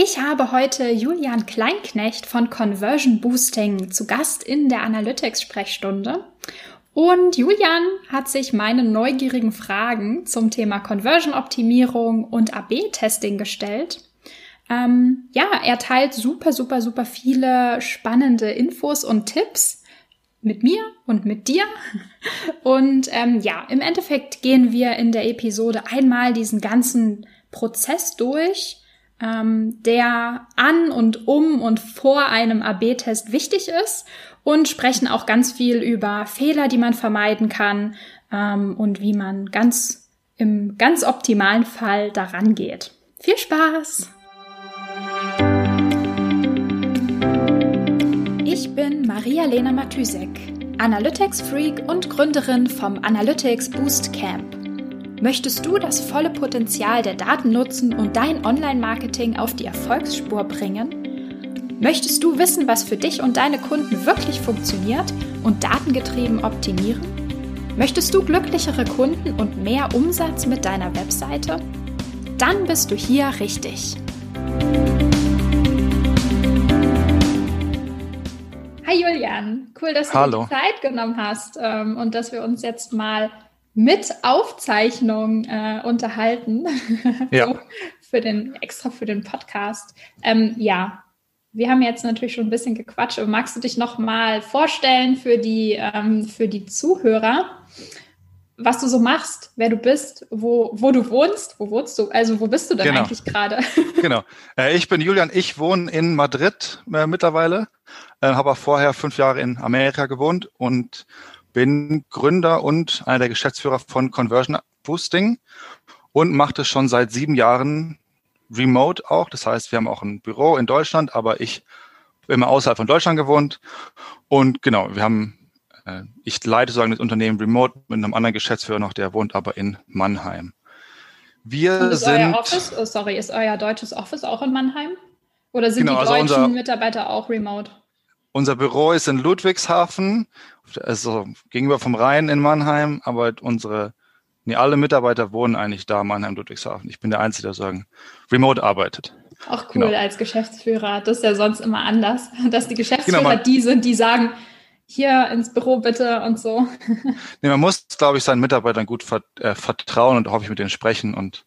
Ich habe heute Julian Kleinknecht von Conversion Boosting zu Gast in der Analytics-Sprechstunde. Und Julian hat sich meine neugierigen Fragen zum Thema Conversion-Optimierung und AB-Testing gestellt. Ähm, ja, er teilt super, super, super viele spannende Infos und Tipps mit mir und mit dir. Und ähm, ja, im Endeffekt gehen wir in der Episode einmal diesen ganzen Prozess durch ähm, der an und um und vor einem AB-Test wichtig ist und sprechen auch ganz viel über Fehler, die man vermeiden kann ähm, und wie man ganz im ganz optimalen Fall daran geht. Viel Spaß! Ich bin Maria-Lena Matysek, Analytics-Freak und Gründerin vom Analytics Boost Camp. Möchtest du das volle Potenzial der Daten nutzen und dein Online-Marketing auf die Erfolgsspur bringen? Möchtest du wissen, was für dich und deine Kunden wirklich funktioniert und datengetrieben optimieren? Möchtest du glücklichere Kunden und mehr Umsatz mit deiner Webseite? Dann bist du hier richtig. Hi Julian, cool, dass du Hallo. dir die Zeit genommen hast ähm, und dass wir uns jetzt mal mit Aufzeichnung äh, unterhalten. Ja. für den, extra für den Podcast. Ähm, ja, wir haben jetzt natürlich schon ein bisschen gequatscht. Aber magst du dich noch mal vorstellen für die, ähm, für die Zuhörer, was du so machst, wer du bist, wo, wo du wohnst? Wo wohnst du? Also, wo bist du denn Genau. eigentlich gerade? Genau. Äh, ich bin Julian, ich wohne in Madrid äh, mittlerweile, äh, habe auch vorher fünf Jahre in Amerika gewohnt und bin Gründer und einer der Geschäftsführer von Conversion Boosting und mache das schon seit sieben Jahren remote auch. Das heißt, wir haben auch ein Büro in Deutschland, aber ich immer außerhalb von Deutschland gewohnt. Und genau, wir haben, äh, ich leite sozusagen das Unternehmen remote mit einem anderen Geschäftsführer noch, der wohnt aber in Mannheim. Wir Und ist sind. euer Office, oh, sorry, ist euer deutsches Office auch in Mannheim? Oder sind Genau, die also deutschen unser- Mitarbeiter auch remote? Unser Büro ist in Ludwigshafen, also gegenüber vom Rhein in Mannheim, aber unsere, nee, alle Mitarbeiter wohnen eigentlich da, Mannheim, Ludwigshafen. Ich bin der Einzige, der sagen, remote arbeitet. Auch cool Genau. als Geschäftsführer. Das ist ja sonst immer anders, dass die Geschäftsführer Genau, die sind, die sagen, hier ins Büro bitte und so. Nee, man muss, glaube ich, seinen Mitarbeitern gut äh, vertrauen und hoffe ich mit denen sprechen und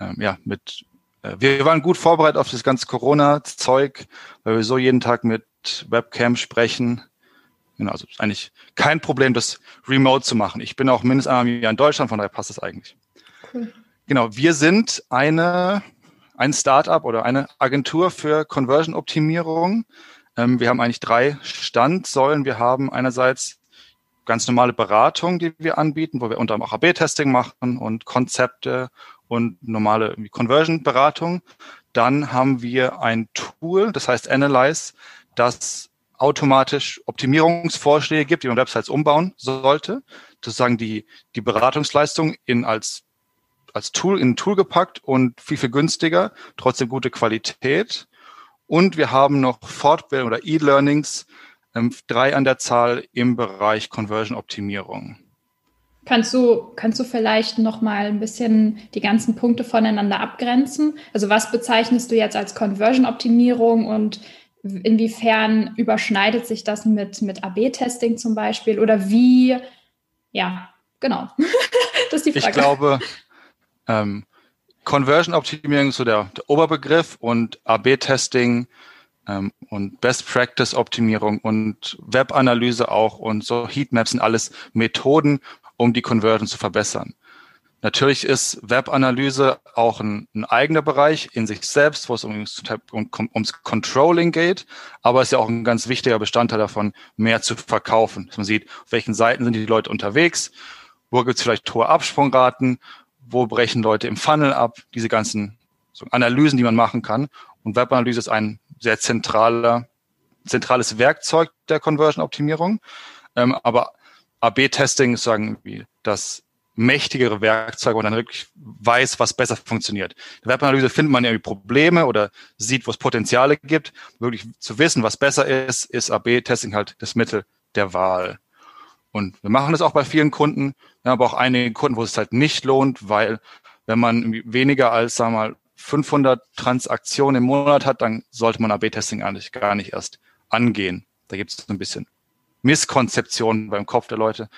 ähm, ja, mit äh, wir waren gut vorbereitet auf das ganze Corona-Zeug, weil wir so jeden Tag mit Webcam sprechen. Genau, also eigentlich kein Problem, das remote zu machen. Ich bin auch mindestens einmal im Jahr in Deutschland, von daher passt das eigentlich. Cool. Genau, wir sind eine, ein Startup oder eine Agentur für Conversion-Optimierung. Ähm, wir haben eigentlich drei Standsäulen. Wir haben einerseits ganz normale Beratung, die wir anbieten, wo wir unter anderem auch AB-Testing machen und Konzepte und normale Conversion-Beratung. Dann haben wir ein Tool, das heißt Analyze, das automatisch Optimierungsvorschläge gibt, die man Websites umbauen sollte. Sozusagen die, die Beratungsleistung in als als Tool in ein Tool gepackt und viel, viel günstiger, trotzdem gute Qualität. Und wir haben noch Fortbildung oder E-Learnings, ähm, drei an der Zahl im Bereich Conversion-Optimierung. Kannst du, kannst du vielleicht noch mal ein bisschen die ganzen Punkte voneinander abgrenzen? Also was bezeichnest du jetzt als Conversion-Optimierung und inwiefern überschneidet sich das mit, mit AB-Testing zum Beispiel? Oder wie, ja, genau. das ist die Frage. Ich glaube, ähm, Conversion-Optimierung ist so der, der Oberbegriff und AB-Testing ähm, und Best-Practice-Optimierung und Web-Analyse auch und so Heatmaps sind alles Methoden, um die Conversion zu verbessern. Natürlich ist Web-Analyse auch ein, ein eigener Bereich in sich selbst, wo es ums, um, ums Controlling geht, aber es ist ja auch ein ganz wichtiger Bestandteil davon, mehr zu verkaufen. Dass man sieht, auf welchen Seiten sind die Leute unterwegs, wo gibt es vielleicht hohe Absprungraten, wo brechen Leute im Funnel ab, diese ganzen so Analysen, die man machen kann. Und Webanalyse ist ein sehr zentraler, zentrales Werkzeug der Conversion-Optimierung. Ähm, aber AB-Testing ist sagen wie das mächtigere Werkzeug, wo man dann wirklich weiß, was besser funktioniert. In der Webanalyse findet man irgendwie Probleme oder sieht, wo es Potenziale gibt. Wirklich zu wissen, was besser ist, ist AB-Testing halt das Mittel der Wahl. Und wir machen das auch bei vielen Kunden, wir haben aber auch einige Kunden, wo es halt nicht lohnt, weil wenn man weniger als, sagen wir mal, 500 Transaktionen im Monat hat, dann sollte man AB-Testing eigentlich gar nicht erst angehen. Da gibt es ein bisschen Misskonzeptionen beim Kopf der Leute.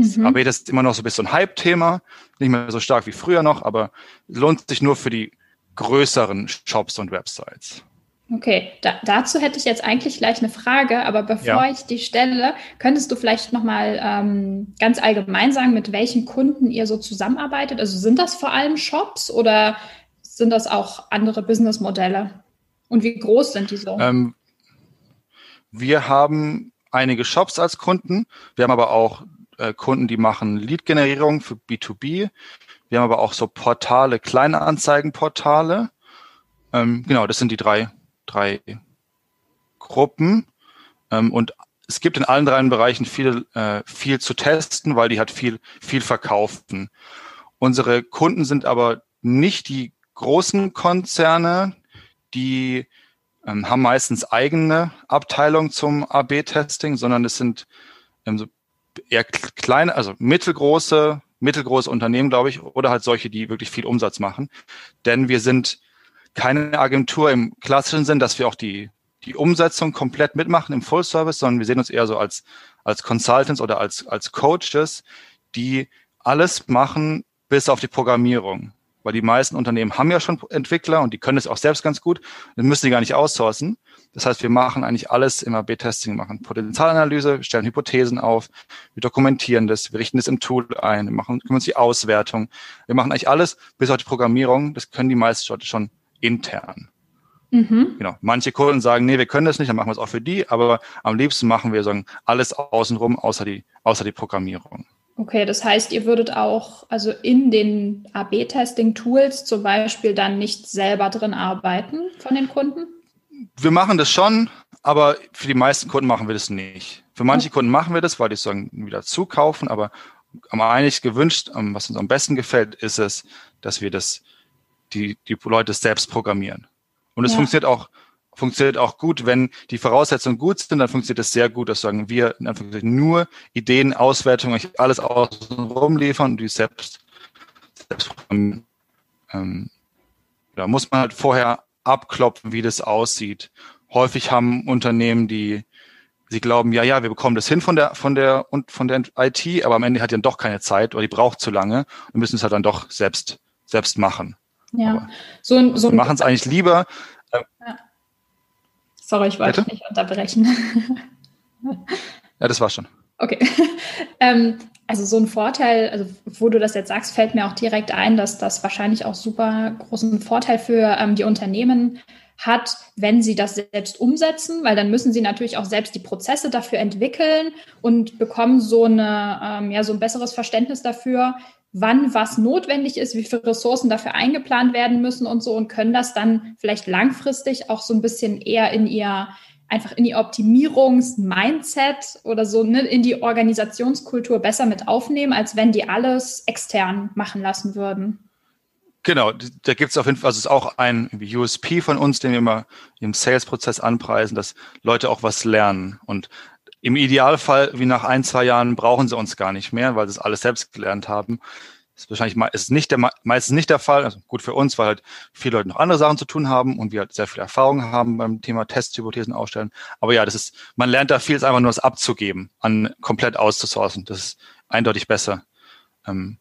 Mhm. AB ist immer noch so ein bisschen Hype-Thema, nicht mehr so stark wie früher noch, aber lohnt sich nur für die größeren Shops und Websites. Okay, da, dazu hätte ich jetzt eigentlich gleich eine Frage, aber bevor ja. ich die stelle, könntest du vielleicht nochmal ähm, ganz allgemein sagen, mit welchen Kunden ihr so zusammenarbeitet? Also sind das vor allem Shops oder sind das auch andere Businessmodelle? Und wie groß sind die so? Ähm, wir haben einige Shops als Kunden. Wir haben aber auch äh, Kunden, die machen Lead-Generierung für B2B. Wir haben aber auch so Portale, kleine Anzeigenportale. Ähm, genau, das sind die drei, drei Gruppen. Ähm, und es gibt in allen drei Bereichen viel, äh, viel zu testen, weil die halt viel, viel verkaufen. Unsere Kunden sind aber nicht die großen Konzerne, die ähm, haben meistens eigene Abteilungen zum AB-Testing, sondern es sind ähm, so eher kleine, also mittelgroße, mittelgroße Unternehmen, glaube ich, oder halt solche, die wirklich viel Umsatz machen. Denn wir sind keine Agentur im klassischen Sinn, dass wir auch die, die Umsetzung komplett mitmachen im Full Service, sondern wir sehen uns eher so als, als Consultants oder als, als Coaches, die alles machen bis auf die Programmierung weil die meisten Unternehmen haben ja schon Entwickler und die können es auch selbst ganz gut, dann müssen die gar nicht outsourcen. Das heißt, wir machen eigentlich alles im AB-Testing, machen Potenzialanalyse, stellen Hypothesen auf, wir dokumentieren das, wir richten das im Tool ein, wir machen, kümmern uns die Auswertung. Wir machen eigentlich alles, bis auf die Programmierung. Das können die meisten Leute schon intern. Mhm. Genau. Manche Kunden sagen, nee, wir können das nicht, dann machen wir es auch für die, aber am liebsten machen wir sagen, alles außenrum, außer die, außer die Programmierung. Okay, das heißt, ihr würdet auch also in den AB-Testing-Tools zum Beispiel dann nicht selber drin arbeiten von den Kunden? Wir machen das schon, aber für die meisten Kunden machen wir das nicht. Für manche. Kunden machen wir das, weil die sagen, wieder zukaufen, aber am eigentlich gewünscht, was uns am besten gefällt, ist es, dass wir das, die, die Leute selbst programmieren. Und es ja. funktioniert auch funktioniert auch gut. Wenn die Voraussetzungen gut sind, dann funktioniert es sehr gut. Das sagen wir nur Ideen, Auswertungen, alles außenrum liefern und die selbst, selbst ähm, da muss man halt vorher abklopfen, wie das aussieht. Häufig haben Unternehmen, die sie glauben, ja, ja, wir bekommen das hin von der, von der, und von der IT, aber am Ende hat die dann doch keine Zeit oder die braucht zu lange und müssen es halt dann doch selbst, selbst machen. Ja, aber so, so wir machen es eigentlich lieber. Äh, ja. Sorry, ich wollte Bitte? nicht unterbrechen. ja, das war schon. Okay. ähm, also so ein Vorteil, also wo du das jetzt sagst, fällt mir auch direkt ein, dass das wahrscheinlich auch super großen Vorteil für ähm, die Unternehmen hat, wenn sie das selbst umsetzen, weil dann müssen sie natürlich auch selbst die Prozesse dafür entwickeln und bekommen so eine ähm, ja so ein besseres Verständnis dafür, wann was notwendig ist, wie viele Ressourcen dafür eingeplant werden müssen und so und können das dann vielleicht langfristig auch so ein bisschen eher in ihr einfach in die Optimierungs-Mindset oder so ne, in die Organisationskultur besser mit aufnehmen, als wenn die alles extern machen lassen würden. Genau, da gibt es auf jeden Fall, also es ist auch ein USP von uns, den wir immer im Sales-Prozess anpreisen, dass Leute auch was lernen. Und im Idealfall, wie nach ein, zwei Jahren, brauchen sie uns gar nicht mehr, weil sie es alles selbst gelernt haben. Das ist wahrscheinlich ist nicht der, meistens nicht der Fall. Also gut für uns, weil halt viele Leute noch andere Sachen zu tun haben und wir halt sehr viel Erfahrung haben beim Thema Testhypothesen aufstellen. Aber ja, das ist, man lernt da viel, ist einfach nur das abzugeben, an komplett auszusourcen. Das ist eindeutig besser. Ähm,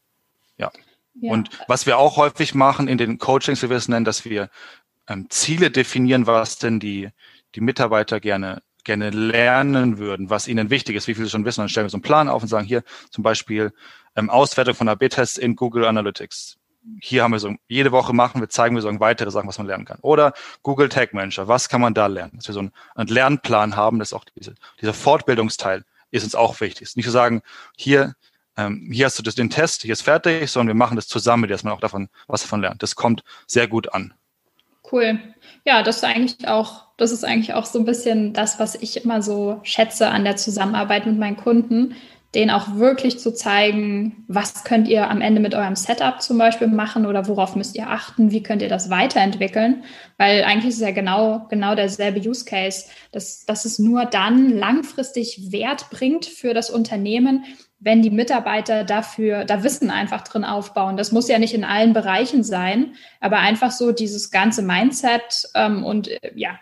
ja. ja. Und was wir auch häufig machen in den Coachings, wie wir es nennen, dass wir ähm, Ziele definieren, was denn die, die Mitarbeiter gerne gerne lernen würden, was ihnen wichtig ist, wie viel sie schon wissen. Dann stellen wir so einen Plan auf und sagen hier zum Beispiel ähm, Auswertung von AB-Tests in Google Analytics. Hier haben wir so, jede Woche machen wir, zeigen wir so weitere Sachen, was man lernen kann. Oder Google Tag Manager, was kann man da lernen? Dass wir so einen, einen Lernplan haben, dass auch diese, dieser Fortbildungsteil ist uns auch wichtig. Ist nicht zu sagen, hier, ähm, hier hast du das, den Test, hier ist fertig, sondern wir machen das zusammen, dass man auch davon was davon lernt. Das kommt sehr gut an. Cool. Ja, das ist eigentlich auch, das ist eigentlich auch so ein bisschen das, was ich immer so schätze an der Zusammenarbeit mit meinen Kunden, denen auch wirklich zu zeigen, was könnt ihr am Ende mit eurem Setup zum Beispiel machen oder worauf müsst ihr achten, wie könnt ihr das weiterentwickeln, weil eigentlich ist ja genau, genau derselbe Use Case, dass, dass es nur dann langfristig Wert bringt für das Unternehmen, wenn die Mitarbeiter dafür, da Wissen einfach drin aufbauen. Das muss ja nicht in allen Bereichen sein, aber einfach so dieses ganze Mindset ähm, und äh, ja,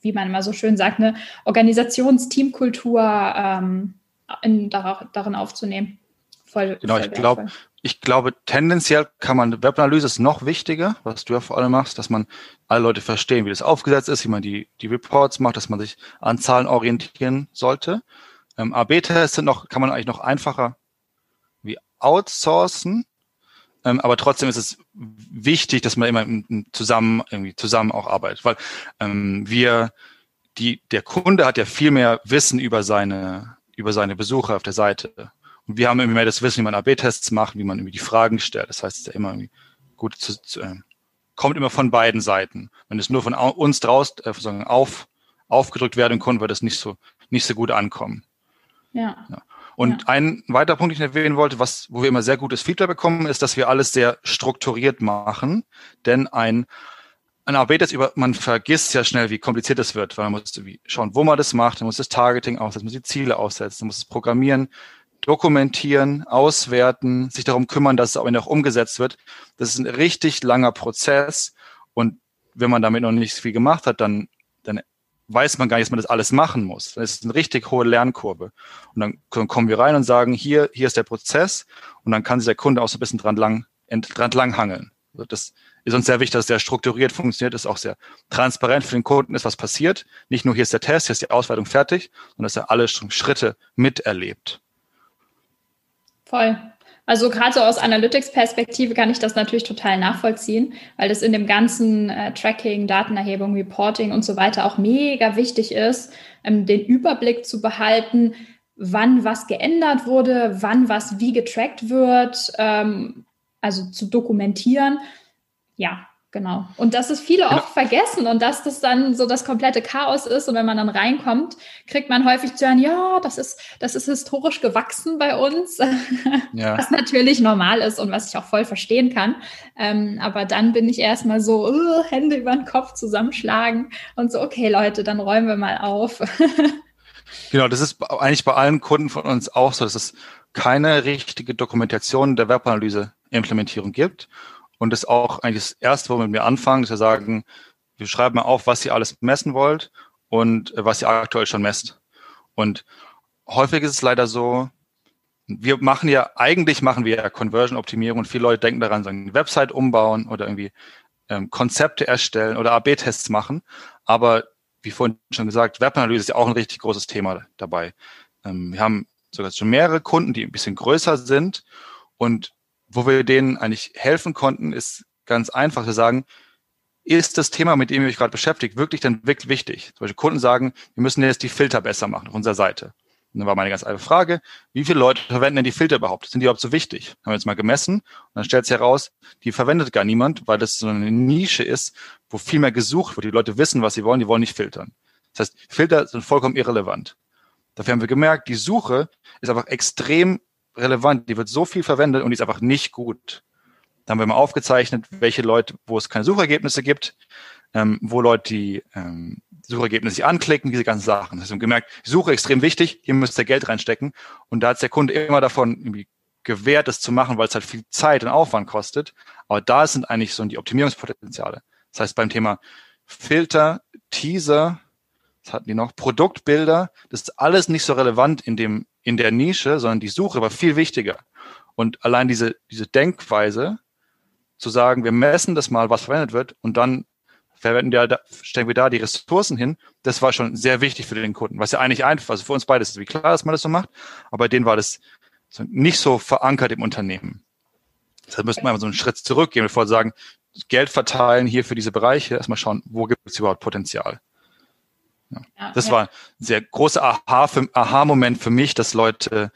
wie man immer so schön sagt, eine Organisationsteamkultur ähm, in, darin aufzunehmen. Voll, genau, voll ich glaube, ich glaube, tendenziell kann man, Webanalyse ist noch wichtiger, was du ja vor allem machst, dass man alle Leute verstehen, wie das aufgesetzt ist, wie man die, die Reports macht, dass man sich an Zahlen orientieren sollte. Ähm, AB-Tests sind noch, kann man eigentlich noch einfacher wie outsourcen. Ähm, aber trotzdem ist es wichtig, dass man immer zusammen, irgendwie zusammen auch arbeitet, weil ähm, wir, die, der Kunde hat ja viel mehr Wissen über seine, über seine Besucher auf der Seite. Und wir haben immer mehr das Wissen, wie man AB-Tests macht, wie man irgendwie die Fragen stellt. Das heißt, es ist ja immer irgendwie gut zu, zu äh, kommt immer von beiden Seiten. Wenn es nur von uns draus äh, auf, aufgedrückt werden kann, wird es nicht so, nicht so gut ankommen. Ja. ja. Und ja. ein weiterer Punkt, den ich erwähnen wollte, was, wo wir immer sehr gutes Feedback bekommen, ist, dass wir alles sehr strukturiert machen. Denn ein, ein AB-Test über, man vergisst ja schnell, wie kompliziert es wird, weil man muss schauen, wo man das macht, man muss das Targeting aussetzen, man muss die Ziele aussetzen, man muss es programmieren, dokumentieren, auswerten, sich darum kümmern, dass es auch noch umgesetzt wird. Das ist ein richtig langer Prozess. Und wenn man damit noch nicht viel gemacht hat, dann, dann weiß man gar nicht, dass man das alles machen muss. Das ist eine richtig hohe Lernkurve. Und dann kommen wir rein und sagen, hier, hier ist der Prozess. Und dann kann sich der Kunde auch so ein bisschen dran lang, dran lang hangeln. Also das ist uns sehr wichtig, dass der strukturiert funktioniert, ist auch sehr transparent für den Kunden ist, was passiert. Nicht nur hier ist der Test, hier ist die Auswertung fertig, sondern dass er alle Schritte miterlebt. Voll. Also gerade so aus Analytics-Perspektive kann ich das natürlich total nachvollziehen, weil das in dem ganzen äh, Tracking, Datenerhebung, Reporting und so weiter auch mega wichtig ist, ähm, den Überblick zu behalten, wann was geändert wurde, wann was wie getrackt wird, ähm, also zu dokumentieren. Ja, Genau. Und dass es viele genau. oft vergessen und dass das dann so das komplette Chaos ist. Und wenn man dann reinkommt, kriegt man häufig zu hören, ja, das ist, das ist historisch gewachsen bei uns. Ja. Was natürlich normal ist und was ich auch voll verstehen kann. Ähm, aber dann bin ich erstmal so, uh, Hände über den Kopf zusammenschlagen und so, okay, Leute, dann räumen wir mal auf. genau, das ist eigentlich bei allen Kunden von uns auch so, dass es keine richtige Dokumentation der Webanalyse-Implementierung gibt. Und das auch eigentlich das Erste, womit wir anfangen, dass wir sagen, wir schreiben mal auf, was ihr alles messen wollt und äh, was ihr aktuell schon messt. Und häufig ist es leider so, wir machen ja, eigentlich machen wir ja Conversion-Optimierung und viele Leute denken daran, sagen, Website umbauen oder irgendwie ähm, Konzepte erstellen oder AB-Tests machen. Aber wie vorhin schon gesagt, Webanalyse ist ja auch ein richtig großes Thema dabei. Ähm, wir haben sogar schon mehrere Kunden, die ein bisschen größer sind und wo wir denen eigentlich helfen konnten, ist ganz einfach zu sagen, ist das Thema, mit dem ihr euch gerade beschäftigt, wirklich dann wirklich wichtig? Zum Beispiel Kunden sagen, wir müssen jetzt die Filter besser machen auf unserer Seite. Und dann war meine ganz einfache Frage, wie viele Leute verwenden denn die Filter überhaupt? Sind die überhaupt so wichtig? Haben wir jetzt mal gemessen und dann stellt sich heraus, die verwendet gar niemand, weil das so eine Nische ist, wo viel mehr gesucht wird. Die Leute wissen, was sie wollen, die wollen nicht filtern. Das heißt, Filter sind vollkommen irrelevant. Dafür haben wir gemerkt, die Suche ist einfach extrem relevant, die wird so viel verwendet und die ist einfach nicht gut. Da haben wir mal aufgezeichnet, welche Leute, wo es keine Suchergebnisse gibt, ähm, wo Leute die ähm, Suchergebnisse sich anklicken, diese ganzen Sachen. Das haben gemerkt, Suche extrem wichtig, hier müsst ihr Geld reinstecken. Und da hat der Kunde immer davon irgendwie gewährt, das zu machen, weil es halt viel Zeit und Aufwand kostet. Aber da sind eigentlich so die Optimierungspotenziale. Das heißt, beim Thema Filter, Teaser, was hatten die noch? Produktbilder, das ist alles nicht so relevant in dem in der Nische, sondern die Suche war viel wichtiger. Und allein diese, diese Denkweise, zu sagen, wir messen das mal, was verwendet wird, und dann verwenden wir da, stellen wir da die Ressourcen hin, das war schon sehr wichtig für den Kunden. Was ja eigentlich einfach, also für uns beide ist es wie klar, dass man das so macht, aber denen war das nicht so verankert im Unternehmen. Deshalb müssten wir mal so einen Schritt zurückgehen, bevor wir sagen, Geld verteilen hier für diese Bereiche, erstmal schauen, wo gibt es überhaupt Potenzial. Ja, das war ein sehr großer Aha-Moment für mich, dass Leute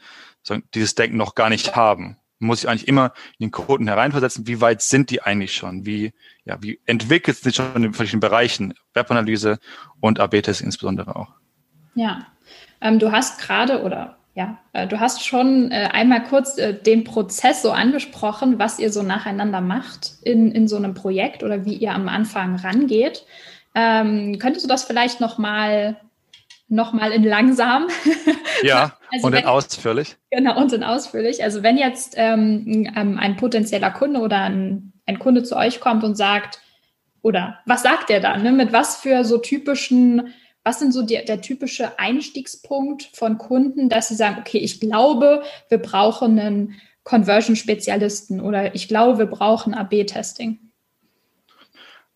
dieses Denken noch gar nicht haben. Muss ich eigentlich immer in den Kunden hereinversetzen, wie weit sind die eigentlich schon? Wie, ja, wie entwickelt sich schon in den verschiedenen Bereichen, Webanalyse und AB-Test insbesondere auch? Ja, ähm, du hast gerade oder ja, äh, du hast schon äh, einmal kurz äh, den Prozess so angesprochen, was ihr so nacheinander macht in, in so einem Projekt oder wie ihr am Anfang rangeht. Ähm, könntest du das vielleicht noch mal nochmal in langsam. Ja, also und in ausführlich. Genau, und in ausführlich. Also wenn jetzt ähm, ähm, ein potenzieller Kunde oder ein, ein, Kunde zu euch kommt und sagt, oder was sagt er dann? Ne? Mit was für so typischen, was sind so die, der typische Einstiegspunkt von Kunden, dass sie sagen, okay, ich glaube, wir brauchen einen Conversion-Spezialisten oder ich glaube, wir brauchen AB-Testing?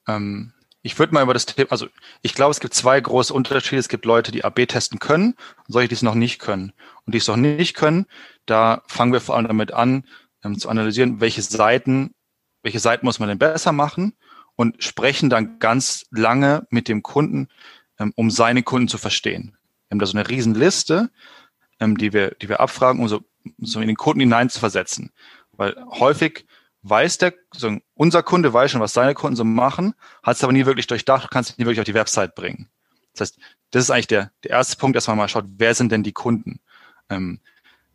Ähm, ich würde mal über das Thema, also ich glaube, es gibt zwei große Unterschiede. Es gibt Leute, die AB testen können und solche, die es noch nicht können. Und die es noch nicht können, da fangen wir vor allem damit an, ähm, zu analysieren, welche Seiten, welche Seiten muss man denn besser machen und sprechen dann ganz lange mit dem Kunden, ähm, um seine Kunden zu verstehen. Wir haben da so eine Riesenliste, ähm, die wir, die wir abfragen, um so, so in den Kunden hinein zu versetzen. Weil häufig weiß der, so unser Kunde weiß schon, was seine Kunden so machen, hat es aber nie wirklich durchdacht, kannst es nie wirklich auf die Website bringen. Das heißt, das ist eigentlich der, der erste Punkt, dass man mal schaut, wer sind denn die Kunden? Ähm,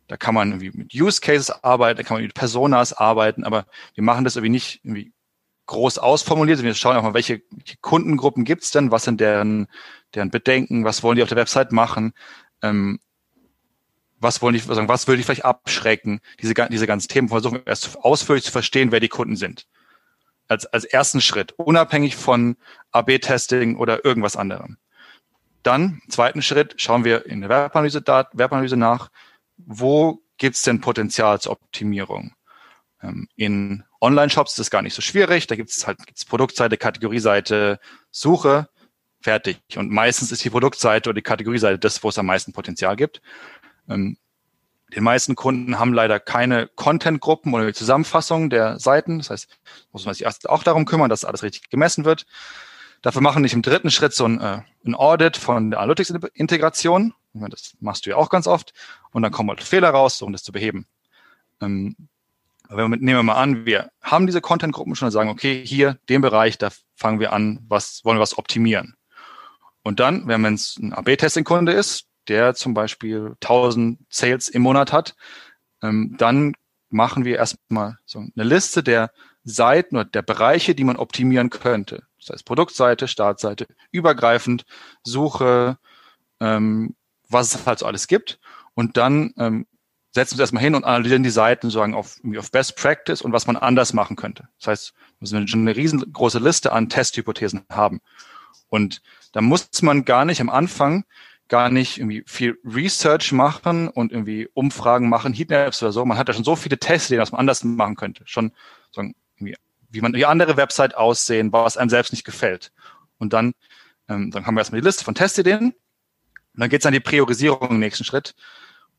da kann man irgendwie mit Use Cases arbeiten, da kann man mit Personas arbeiten, aber wir machen das irgendwie nicht irgendwie groß ausformuliert, sondern wir schauen auch mal, welche, welche Kundengruppen gibt's denn, was sind deren, deren Bedenken, was wollen die auf der Website machen, ähm, was wollen die, sagen, was will die vielleicht abschrecken, diese, diese ganzen Themen versuchen erst ausführlich zu verstehen, wer die Kunden sind. Als, als ersten Schritt, unabhängig von AB-Testing oder irgendwas anderem. Dann, zweiten Schritt, schauen wir in der Webanalyse, Webanalyse nach, wo gibt's denn Potenzial zur Optimierung? Ähm, in Online-Shops ist das gar nicht so schwierig. Da gibt's halt gibt's Produktseite, Kategorieseite, Suche, fertig. Und meistens ist die Produktseite oder die Kategorieseite das, wo es am meisten Potenzial gibt. Ähm, die meisten Kunden haben leider keine Content-Gruppen oder Zusammenfassungen der Seiten. Das heißt, muss man sich erst auch darum kümmern, dass alles richtig gemessen wird. Dafür machen wir im dritten Schritt so ein, äh, ein Audit von der Analytics-Integration. Das machst du ja auch ganz oft. Und dann kommen halt Fehler raus, um das zu beheben. Ähm, wenn wir, nehmen wir mal an, wir haben diese Content-Gruppen schon und sagen, okay, hier, den Bereich, da fangen wir an, was, wollen wir was optimieren. Und dann, wenn es ein AB-Testing-Kunde ist, der zum Beispiel 1000 Sales im Monat hat, ähm, dann machen wir erstmal so eine Liste der Seiten oder der Bereiche, die man optimieren könnte. Das heißt Produktseite, Startseite, übergreifend, Suche, ähm, was es halt so alles gibt. Und dann ähm, setzen wir erstmal hin und analysieren die Seiten sozusagen auf, auf Best Practice und was man anders machen könnte. Das heißt, wir müssen schon eine riesengroße Liste an Testhypothesen haben. Und da muss man gar nicht am Anfang gar nicht irgendwie viel Research machen und irgendwie Umfragen machen, Heatmaps oder so. Man hat ja schon so viele Tests, die was man anders machen könnte. Schon sagen, wie man wie andere Website aussehen, was einem selbst nicht gefällt. Und dann, ähm, dann haben wir erstmal die Liste von Testideen. Und dann geht's an die Priorisierung im nächsten Schritt.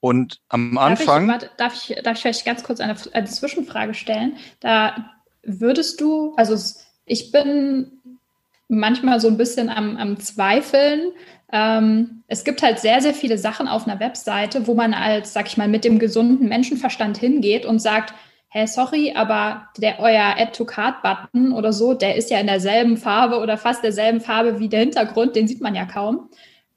Und am Anfang. Darf ich, darf ich, darf ich vielleicht ganz kurz eine, eine Zwischenfrage stellen? Da würdest du, also ich bin manchmal so ein bisschen am, am Zweifeln, ähm, es gibt halt sehr, sehr viele Sachen auf einer Webseite, wo man als, sag ich mal, mit dem gesunden Menschenverstand hingeht und sagt, hey, sorry, aber der euer Add-to-Card-Button oder so, der ist ja in derselben Farbe oder fast derselben Farbe wie der Hintergrund, den sieht man ja kaum.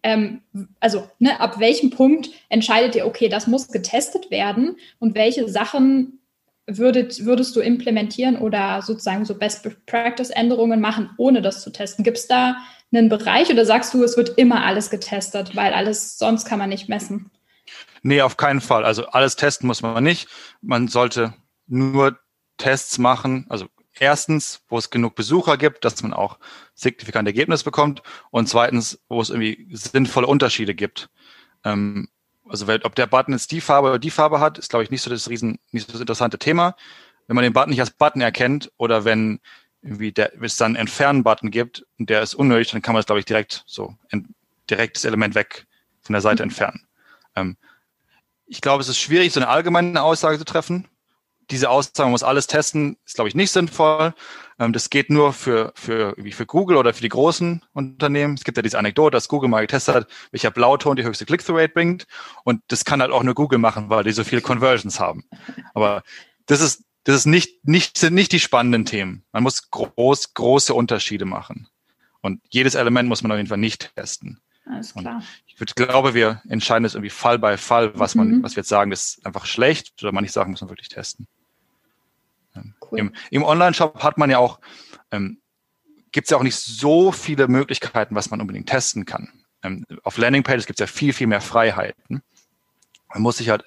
Ähm, also, ne, ab welchem Punkt entscheidet ihr, okay, das muss getestet werden und welche Sachen würdet, würdest du implementieren oder sozusagen so Best-Practice-Änderungen machen, ohne das zu testen? Gibt es da einen Bereich oder sagst du, es wird immer alles getestet, weil alles sonst kann man nicht messen? Nee, auf keinen Fall. Also alles testen muss man nicht. Man sollte nur Tests machen. Also erstens, wo es genug Besucher gibt, dass man auch signifikante Ergebnisse bekommt. Und zweitens, wo es irgendwie sinnvolle Unterschiede gibt. Ähm, also ob der Button jetzt die Farbe oder die Farbe hat, ist, glaube ich, nicht so das riesen, nicht so das interessante Thema. Wenn man den Button nicht als Button erkennt oder wenn irgendwie der, wenn es dann Entfernen-Button gibt und der ist unnötig, dann kann man es, glaube ich, direkt so in, direkt das Element weg von der Seite mhm. entfernen. Ähm, ich glaube, es ist schwierig, so eine allgemeine Aussage zu treffen. Diese Aussage, man muss alles testen, ist, glaube ich, nicht sinnvoll. Ähm, das geht nur für, für, wie für Google oder für die großen Unternehmen. Es gibt ja diese Anekdote, dass Google mal getestet hat, welcher Blauton die höchste Click-Through-Rate bringt. Und das kann halt auch nur Google machen, weil die so viele Conversions haben. Aber das ist, das ist nicht, nicht, sind nicht die spannenden Themen. Man muss groß, große Unterschiede machen. Und jedes Element muss man auf jeden Fall nicht testen. Alles klar. Und ich würde, glaube, wir entscheiden das irgendwie Fall bei Fall, was man, mhm. was wir jetzt sagen, das ist einfach schlecht oder manche Sachen muss man wirklich testen. Cool. Im, im Online-Shop hat man ja auch, ähm, gibt es ja auch nicht so viele Möglichkeiten, was man unbedingt testen kann. ähm, auf Landingpages gibt es ja viel, viel mehr Freiheiten. Man muss sich halt,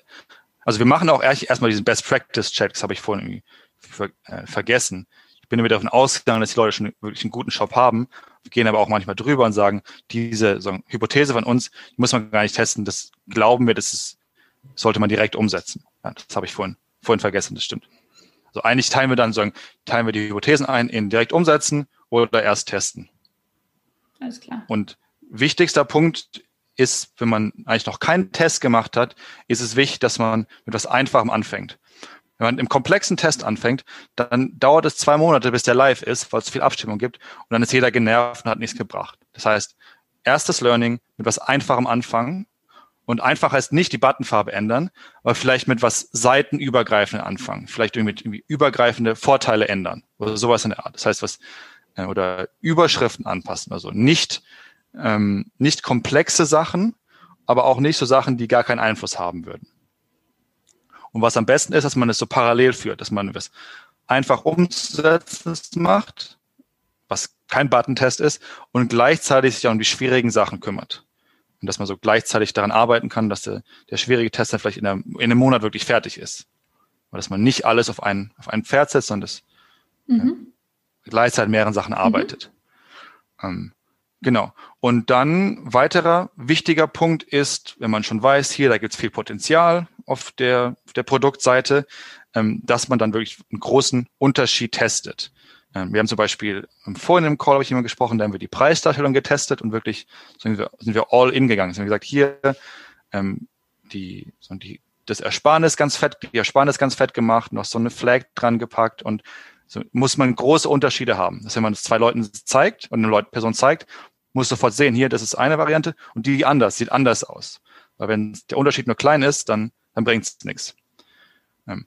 also wir machen auch erstmal diesen Best Practice Check, das habe ich vorhin ver, äh, vergessen. Ich bin wieder davon ausgegangen, dass die Leute schon wirklich einen guten Shop haben, wir gehen aber auch manchmal drüber und sagen, diese so, Hypothese von uns, die muss man gar nicht testen, das glauben wir, das ist, sollte man direkt umsetzen. Ja, das habe ich vorhin, vorhin vergessen, das stimmt. Also eigentlich teilen wir dann, sagen, teilen wir die Hypothesen ein in direkt umsetzen oder erst testen. Alles klar. Und wichtigster Punkt ist, wenn man eigentlich noch keinen Test gemacht hat, ist es wichtig, dass man mit was Einfachem anfängt. Wenn man im komplexen Test anfängt, dann dauert es zwei Monate, bis der live ist, weil es viel Abstimmung gibt und dann ist jeder genervt und hat nichts gebracht. Das heißt, erstes Learning mit was Einfachem anfangen und einfach heißt nicht die Buttonfarbe ändern, aber vielleicht mit was seitenübergreifend anfangen. Vielleicht irgendwie, irgendwie übergreifende Vorteile ändern oder sowas in der Art. Das heißt, was äh, oder Überschriften anpassen. Also nicht ähm, nicht komplexe Sachen, aber auch nicht so Sachen, die gar keinen Einfluss haben würden. Und was am besten ist, dass man es so parallel führt, dass man was einfach umzusetzen macht, was kein Button-Test ist, und gleichzeitig sich auch um die schwierigen Sachen kümmert. Und dass man so gleichzeitig daran arbeiten kann, dass der, der schwierige Test dann vielleicht in, der, in einem Monat wirklich fertig ist. Und dass man nicht alles auf ein, auf ein Pferd setzt, sondern das mhm. ja, gleichzeitig mehreren Sachen arbeitet. Mhm. Ähm, genau. Und dann weiterer wichtiger Punkt ist, wenn man schon weiß, hier, da gibt es viel Potenzial auf der, auf der Produktseite, ähm, dass man dann wirklich einen großen Unterschied testet. Ähm, wir haben zum Beispiel ähm, vorhin im Call habe ich immer gesprochen, da haben wir die Preisdarstellung getestet und wirklich sind wir, sind wir all in gegangen. Sind wir gesagt, hier ähm, die, so die das Ersparnis ganz fett, die Ersparnis ganz fett gemacht, noch so eine Flag dran gepackt und so muss man große Unterschiede haben. Dass wenn man es zwei Leuten zeigt und eine Person zeigt, muss sofort sehen, hier, das ist eine Variante und die anders, sieht anders aus. Weil wenn der Unterschied nur klein ist, dann, dann bringt es nichts. Ähm,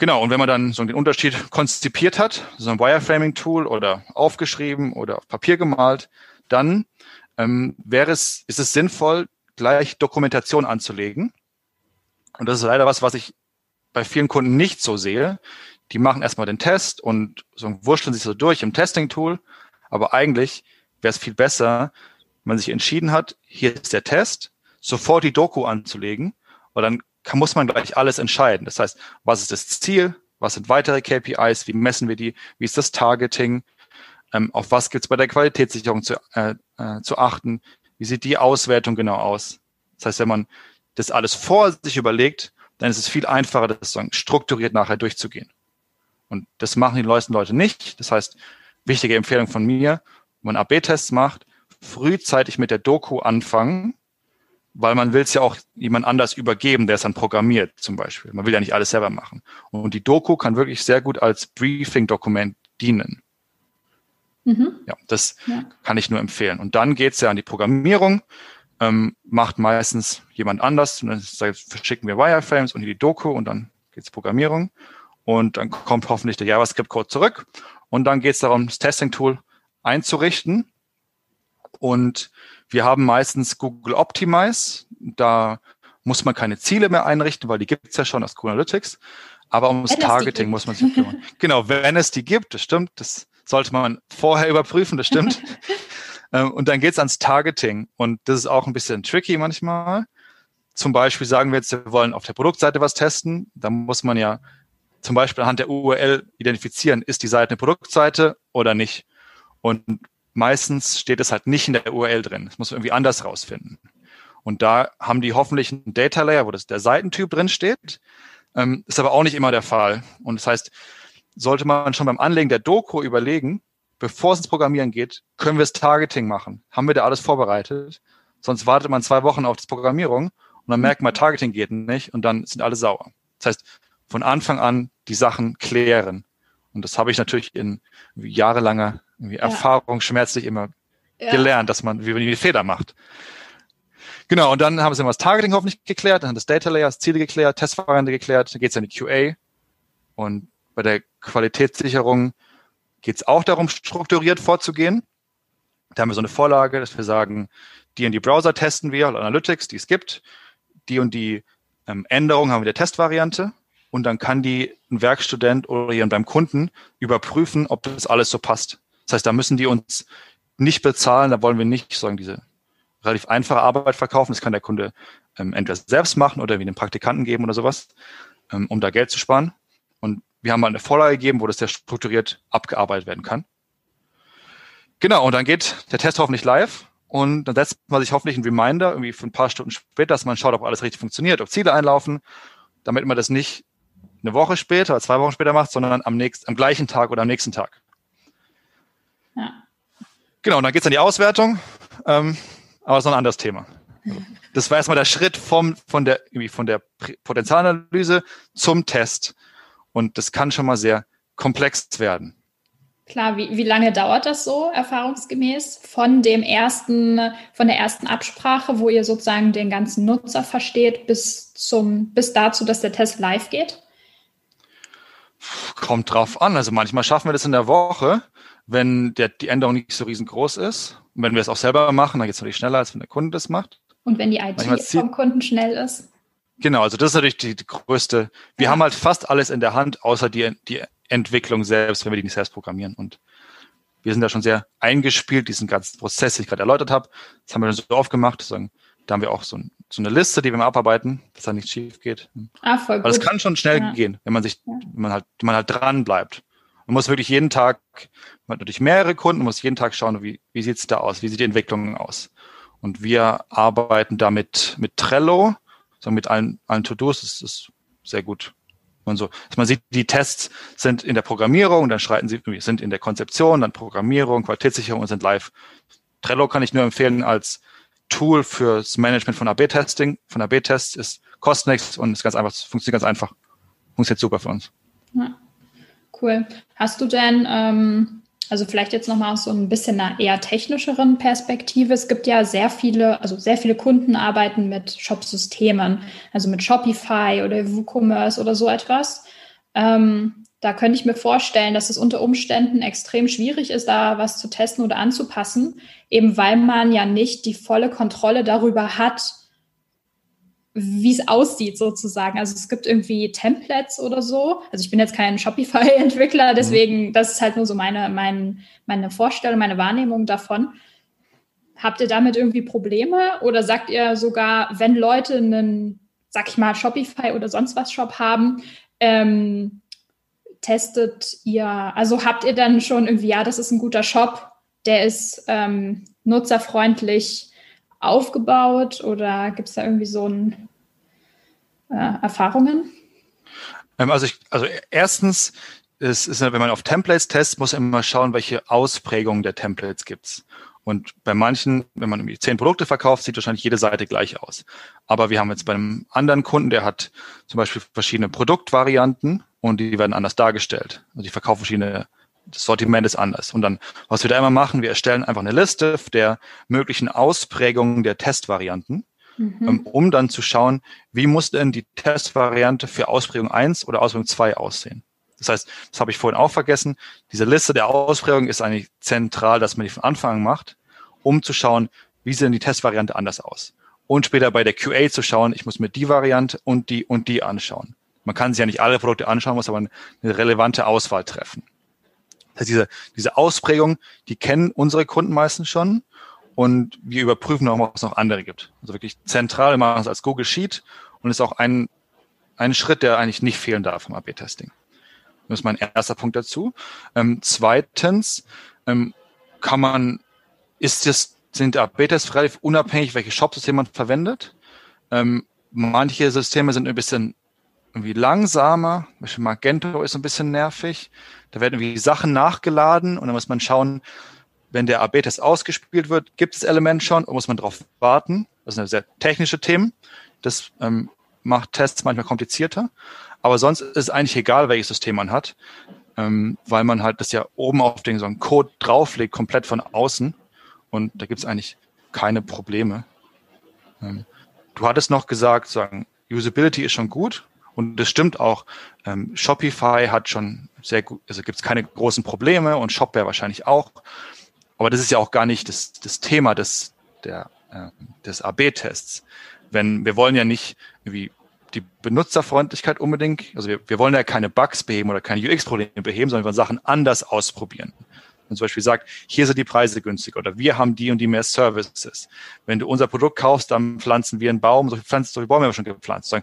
Genau, und wenn man dann so den Unterschied konzipiert hat, so ein Wireframing-Tool oder aufgeschrieben oder auf Papier gemalt, dann ähm, wäre es, ist es sinnvoll, gleich Dokumentation anzulegen. Und das ist leider was, was ich bei vielen Kunden nicht so sehe. Die machen erstmal den Test und so wurschteln sich so durch im Testing-Tool. Aber eigentlich wäre es viel besser, wenn man sich entschieden hat, hier ist der Test, sofort die Doku anzulegen, weil dann kann, muss man gleich alles entscheiden. Das heißt, was ist das Ziel? Was sind weitere KPIs? Wie messen wir die? Wie ist das Targeting? Ähm, auf was gibt es bei der Qualitätssicherung zu, äh, äh, zu achten? Wie sieht die Auswertung genau aus? Das heißt, wenn man das alles vor sich überlegt, dann ist es viel einfacher, das so strukturiert nachher durchzugehen. Und das machen die meisten Leute nicht. Das heißt, wichtige Empfehlung von mir, wenn man AB-Tests macht, frühzeitig mit der Doku anfangen weil man will es ja auch jemand anders übergeben, der es dann programmiert zum Beispiel. Man will ja nicht alles selber machen. Und die Doku kann wirklich sehr gut als Briefing-Dokument dienen. Mhm. Ja, das ja. kann ich nur empfehlen. Und dann geht's ja an die Programmierung, ähm, macht meistens jemand anders. Und dann verschicken wir Wireframes und die Doku und dann geht's Programmierung. Und dann kommt hoffentlich der JavaScript-Code zurück. Und dann geht's darum, das Testing-Tool einzurichten. Und wir haben meistens Google Optimize. Da muss man keine Ziele mehr einrichten, weil die gibt's ja schon aus Google Analytics. Aber ums Targeting muss man sich kümmern. genau, wenn es die gibt, das stimmt, das sollte man vorher überprüfen, das stimmt. Ähm, und dann geht's ans Targeting. Und das ist auch ein bisschen tricky manchmal. Zum Beispiel sagen wir jetzt, wir wollen auf der Produktseite was testen. Da muss man ja zum Beispiel anhand der URL identifizieren, ist die Seite eine Produktseite oder nicht. Und meistens steht es halt nicht in der URL drin. Das muss man irgendwie anders rausfinden. Und da haben die hoffentlich einen Data Layer, wo das der Seitentyp drin steht. Ähm, ist aber auch nicht immer der Fall. Und das heißt, sollte man schon beim Anlegen der Doku überlegen, bevor es ins Programmieren geht, können wir das Targeting machen? Haben wir da alles vorbereitet? Sonst wartet man zwei Wochen auf die Programmierung und dann merkt man, Targeting geht nicht und dann sind alle sauer. Das heißt, von Anfang an die Sachen klären. Und das habe ich natürlich in jahrelanger irgendwie ja. Erfahrung schmerzlich immer ja. gelernt, dass man, wie man die Fehler macht. Genau, und dann haben sie immer das Targeting hoffentlich geklärt, dann das Data Layer, das Ziele geklärt, Testvariante geklärt, dann geht es in die QA. Und bei der Qualitätssicherung geht es auch darum, strukturiert vorzugehen. Da haben wir so eine Vorlage, dass wir sagen, die und die Browser testen wir, Analytics, die es gibt. Die und die ähm, Änderungen haben wir der Testvariante und dann kann die ein Werkstudent oder jemand beim Kunden überprüfen, ob das alles so passt. Das heißt, da müssen die uns nicht bezahlen, da wollen wir nicht sagen, diese relativ einfache Arbeit verkaufen. Das kann der Kunde ähm, entweder selbst machen oder wie einen Praktikanten geben oder sowas, ähm, um da Geld zu sparen. Und wir haben mal eine Vorlage gegeben, wo das sehr strukturiert abgearbeitet werden kann. Genau, und dann geht der Test hoffentlich live und dann setzt man sich hoffentlich einen Reminder irgendwie für ein paar Stunden später, dass man schaut, ob alles richtig funktioniert, ob Ziele einlaufen, damit man das nicht eine Woche später oder zwei Wochen später macht, sondern am, nächsten, am gleichen Tag oder am nächsten Tag. Ja. Genau, und dann geht's an die Auswertung, ähm, aber das ist noch ein anderes Thema. das war erstmal der Schritt vom, von der, von der Potenzialanalyse zum Test. Und das kann schon mal sehr komplex werden. Klar, wie, wie lange dauert das so erfahrungsgemäß von dem ersten, von der ersten Absprache, wo ihr sozusagen den ganzen Nutzer versteht, bis zum, bis dazu, dass der Test live geht? Kommt drauf an. Also manchmal schaffen wir das in der Woche, wenn der, die Änderung nicht so riesengroß ist. Und wenn wir es auch selber machen, dann geht es natürlich schneller, als wenn der Kunde das macht. Und wenn die IT vom Kunden schnell ist? Genau, also das ist natürlich die, die größte. Wir ja. haben halt fast alles in der Hand, außer die, die Entwicklung selbst, wenn wir die nicht selbst programmieren. Und wir sind da schon sehr eingespielt, diesen ganzen Prozess, den ich gerade erläutert habe. Das haben wir schon so oft gemacht. Sagen, da haben wir auch so, ein, so, eine Liste, die wir mal abarbeiten, dass da nichts schief geht. Ah, voll gut. Aber es kann schon schnell ja. gehen, wenn man sich, wenn man halt, wenn man halt dran bleibt. Man muss wirklich jeden Tag, man hat natürlich mehrere Kunden, man muss jeden Tag schauen, wie, wie sieht's da aus, wie sieht die Entwicklung aus. Und wir arbeiten damit mit Trello, so mit allen, allen To-Dos, das ist sehr gut man so, dass man sieht, die Tests sind in der Programmierung, dann schreiten sie, sind in der Konzeption, dann Programmierung, Qualitätssicherung und sind live. Trello kann ich nur empfehlen als Tool fürs Management von AB-Testing, von AB-Tests, ist kostet nichts und ist ganz einfach, funktioniert ganz einfach. Funktioniert super für uns. Ja, cool. Hast du denn ähm, also vielleicht jetzt nochmal aus so ein bisschen einer eher technischeren Perspektive. Es gibt ja sehr viele, also sehr viele Kunden arbeiten mit Shop-Systemen, also mit Shopify oder WooCommerce oder so etwas. Ähm, da könnte ich mir vorstellen, dass es unter Umständen extrem schwierig ist, da was zu testen oder anzupassen, eben weil man ja nicht die volle Kontrolle darüber hat, wie es aussieht sozusagen. Also es gibt irgendwie Templates oder so. Also ich bin jetzt kein Shopify-Entwickler, mhm. deswegen, das ist halt nur so meine, mein, meine Vorstellung, meine Wahrnehmung davon. Habt ihr damit irgendwie Probleme oder sagt ihr sogar, wenn Leute einen, sag ich mal, Shopify oder sonst was Shop haben, ähm, testet ihr, also habt ihr dann schon irgendwie, ja, das ist ein guter Shop, der ist ähm, nutzerfreundlich, aufgebaut oder gibt es da irgendwie so ein, äh, Erfahrungen? Ähm, also, ich, also erstens, es ist, wenn man auf Templates testet, muss man immer schauen, welche Ausprägungen der Templates gibt's. Und bei manchen, wenn man irgendwie zehn Produkte verkauft, sieht wahrscheinlich jede Seite gleich aus. Aber wir haben jetzt bei einem anderen Kunden, der hat zum Beispiel verschiedene Produktvarianten und die werden anders dargestellt. Also die verkaufen verschiedene das Sortiment ist anders. Und dann, was wir da immer machen, wir erstellen einfach eine Liste der möglichen Ausprägungen der Testvarianten, mhm. Ähm, um dann zu schauen, wie muss denn die Testvariante für Ausprägung 1 oder Ausprägung 2 aussehen. Das heißt, das habe ich vorhin auch vergessen, diese Liste der Ausprägungen ist eigentlich zentral, dass man die von Anfang an macht, um zu schauen, wie sieht denn die Testvariante anders aus. Und später bei der QA zu schauen, ich muss mir die Variante und die und die anschauen. Man kann sich ja nicht alle Produkte anschauen, muss aber eine relevante Auswahl treffen. Das heißt, diese, diese Ausprägung, die kennen unsere Kunden meistens schon und wir überprüfen auch, ob es noch andere gibt. Also wirklich zentral, wir machen es als Google Sheet und ist auch ein, ein Schritt, der eigentlich nicht fehlen darf im AB-Testing. Das ist mein erster Punkt dazu. Ähm, zweitens ähm, kann man, ist das, sind AB-Tests relativ unabhängig, welche Shop-Systeme man verwendet. Ähm, manche Systeme sind ein bisschen irgendwie langsamer. Beispiel Magento ist ein bisschen nervig. Da werden irgendwie Sachen nachgeladen und dann muss man schauen, wenn der AB-Test ausgespielt wird, gibt es Element schon und muss man darauf warten. Das sind sehr technische Themen. Das ähm, macht Tests manchmal komplizierter. Aber sonst ist es eigentlich egal, welches System man hat, ähm, weil man halt das ja oben auf den so einen Code drauflegt, komplett von außen. Und da gibt es eigentlich keine Probleme. Ähm, du hattest noch gesagt, sagen, Usability ist schon gut. Und das stimmt auch. Ähm, Shopify hat schon sehr gut, also gibt es keine großen Probleme und Shopware wahrscheinlich auch. Aber das ist ja auch gar nicht das, das Thema des, der, äh, des AB-Tests. Wenn wir wollen ja nicht irgendwie die Benutzerfreundlichkeit unbedingt, also wir, wir wollen ja keine Bugs beheben oder keine UX-Probleme beheben, sondern wir wollen Sachen anders ausprobieren. und zum Beispiel sagt, hier sind die Preise günstiger oder wir haben die und die mehr Services. Wenn du unser Produkt kaufst, dann pflanzen wir einen Baum, so viele Pflanzen, so viele Bäume haben wir schon gepflanzt.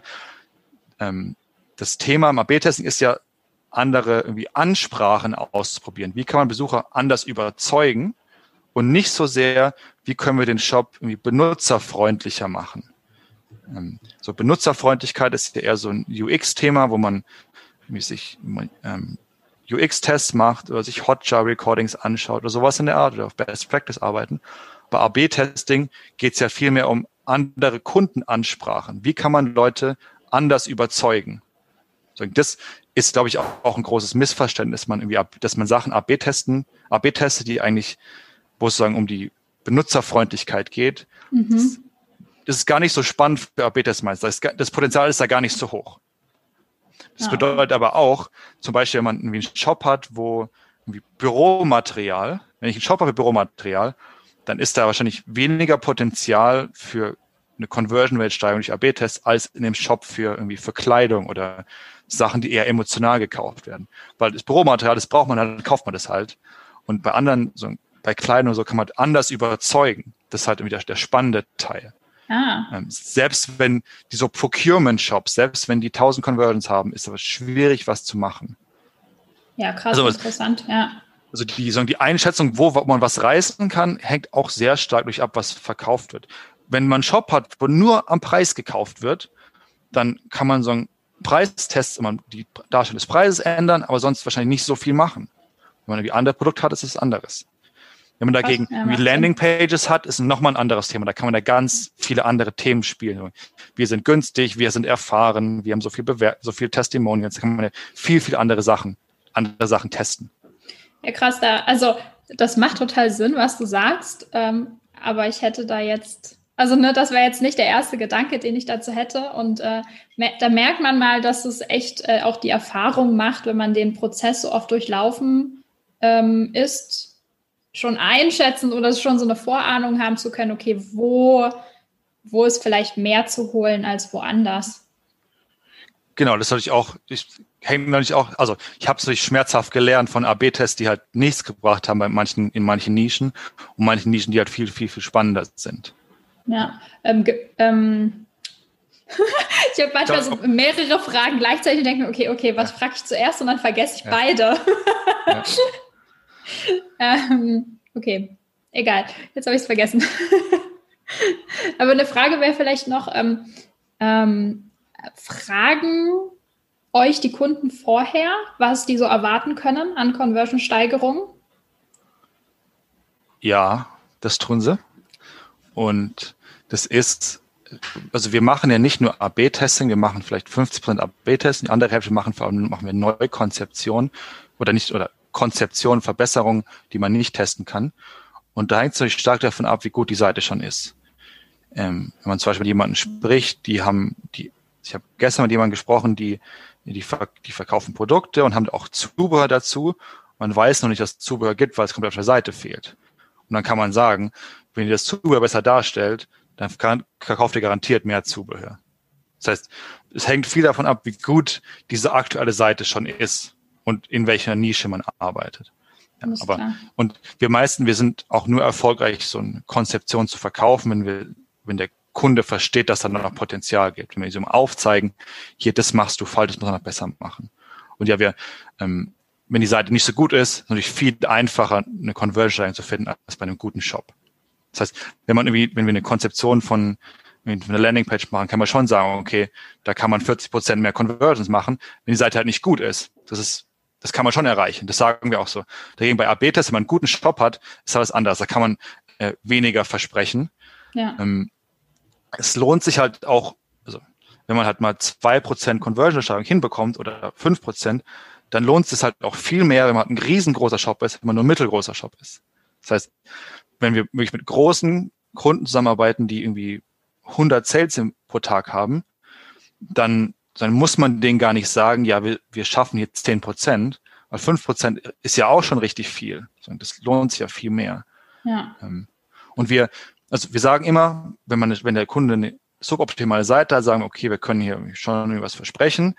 Ähm, das Thema im AB-Testing ist ja, andere irgendwie Ansprachen auszuprobieren. Wie kann man Besucher anders überzeugen und nicht so sehr, wie können wir den Shop irgendwie benutzerfreundlicher machen. Ähm, so Benutzerfreundlichkeit ist ja eher so ein UX-Thema, wo man sich ähm, UX-Tests macht oder sich Hotjar-Recordings anschaut oder sowas in der Art oder auf Best Practice arbeiten. Bei AB-Testing geht es ja viel mehr um andere Kundenansprachen. Wie kann man Leute anders überzeugen? Das ist, glaube ich, auch, ein großes Missverständnis, man irgendwie, dass man Sachen AB testen, AB testet, die eigentlich, wo es sozusagen um die Benutzerfreundlichkeit geht. Mhm. Das, das, ist gar nicht so spannend für AB-Tests meistens. Das, das Potenzial ist da gar nicht so hoch. Das ja. bedeutet aber auch, zum Beispiel, wenn man irgendwie einen Shop hat, wo irgendwie Büromaterial, wenn ich einen Shop habe für Büromaterial, dann ist da wahrscheinlich weniger Potenzial für eine Conversion Rate Steigerung durch AB-Tests als in dem Shop für irgendwie für Kleidung oder Sachen, die eher emotional gekauft werden. Weil das Büromaterial, das braucht man, dann kauft man das halt. Und bei anderen, so bei Kleidung so, kann man anders überzeugen. Das ist halt irgendwie der, der spannende Teil. Ah. Ähm, selbst wenn die so Procurement-Shops, selbst wenn die 1000 Conversions haben, ist aber schwierig, was zu machen. Ja, krass, also, interessant, ja. Also die, sagen, die Einschätzung, wo man was reißen kann, hängt auch sehr stark durch ab, was verkauft wird. Wenn man einen Shop hat, wo nur am Preis gekauft wird, dann kann man sagen, Preistests immer die Darstellung des Preises ändern, aber sonst wahrscheinlich nicht so viel machen. Wenn man ein anderes Produkt hat, ist es anderes. Wenn man dagegen ja, Landingpages hat, ist nochmal ein anderes Thema. Da kann man da ganz viele andere Themen spielen. Wir sind günstig, wir sind erfahren, wir haben so viel Bewer so viel Testimonials. Da kann man ja viel, viel andere Sachen, andere Sachen testen. Ja, krass. Da, also das macht total Sinn, was du sagst. Ähm, aber ich hätte da jetzt also ne, das wäre jetzt nicht der erste Gedanke, den ich dazu hätte. Und äh, da merkt man mal, dass es echt äh, auch die Erfahrung macht, wenn man den Prozess so oft durchlaufen ähm, ist, schon einschätzen oder schon so eine Vorahnung haben zu können, okay, wo, wo ist vielleicht mehr zu holen als woanders. Genau, das hatte ich auch, ich hängt natürlich auch, also ich habe es natürlich schmerzhaft gelernt von AB-Tests, die halt nichts gebracht haben bei manchen, in manchen Nischen und manchen Nischen, die halt viel, viel, viel spannender sind. Ja, ähm, ähm ich habe manchmal so mehrere Fragen gleichzeitig und denke, okay, okay, was ja. frage ich zuerst und dann vergesse ich ja. beide. Ja. ähm, okay, egal, jetzt habe ich es vergessen. Aber eine Frage wäre vielleicht noch, ähm, ähm, fragen euch die Kunden vorher, was die so erwarten können an Conversion-Steigerung? Ja, das tun sie. Und das ist, also wir machen ja nicht nur AB-Testing, wir machen vielleicht 50 Prozent AB-Testing, die andere Hälfte machen vor allem machen wir Neukonzeption oder nicht, oder Konzeption, Verbesserungen, die man nicht testen kann. Und da hängt es natürlich stark davon ab, wie gut die Seite schon ist. Ähm, wenn man zum Beispiel mit jemandem spricht, die haben, die, ich habe gestern mit jemandem gesprochen, die, die, die verkaufen Produkte und haben auch Zubehör dazu. Man weiß noch nicht, dass es Zubehör gibt, weil es komplett auf der Seite fehlt. Und dann kann man sagen, wenn ihr das Zubehör besser darstellt, dann kauft ihr garantiert mehr Zubehör. Das heißt, es hängt viel davon ab, wie gut diese aktuelle Seite schon ist und in welcher Nische man arbeitet. Ja, aber, klar. und wir meisten, wir sind auch nur erfolgreich, so eine Konzeption zu verkaufen, wenn wir, wenn der Kunde versteht, dass da noch Potenzial gibt. Wenn wir ihm aufzeigen, hier, das machst du falsch, das muss man noch besser machen. Und ja, wir, ähm, wenn die Seite nicht so gut ist, ist natürlich viel einfacher, eine Conversion zu finden als bei einem guten Shop. Das heißt, wenn man irgendwie, wenn wir eine Konzeption von eine Landingpage machen, kann man schon sagen, okay, da kann man 40 Prozent mehr Conversions machen, wenn die Seite halt nicht gut ist. Das ist, das kann man schon erreichen. Das sagen wir auch so. Dagegen bei AB-Tests, wenn man einen guten Shop hat, ist alles anders. Da kann man äh, weniger versprechen. Ja. Ähm, es lohnt sich halt auch, also wenn man halt mal zwei Prozent Conversion-Steigerung hinbekommt oder fünf Prozent, dann lohnt es sich halt auch viel mehr, wenn man halt ein riesengroßer Shop ist, wenn man nur ein mittelgroßer Shop ist. Das heißt, wenn wir wirklich mit großen Kunden zusammenarbeiten, die irgendwie 100 Sales pro Tag haben, dann, dann muss man denen gar nicht sagen, ja, wir, wir schaffen jetzt 10 Prozent, weil 5 Prozent ist ja auch schon richtig viel. Das lohnt sich ja viel mehr. Ja. Ähm, und wir, also wir sagen immer, wenn man, wenn der Kunde eine suboptimale Seite hat, sagen, okay, wir können hier schon was versprechen.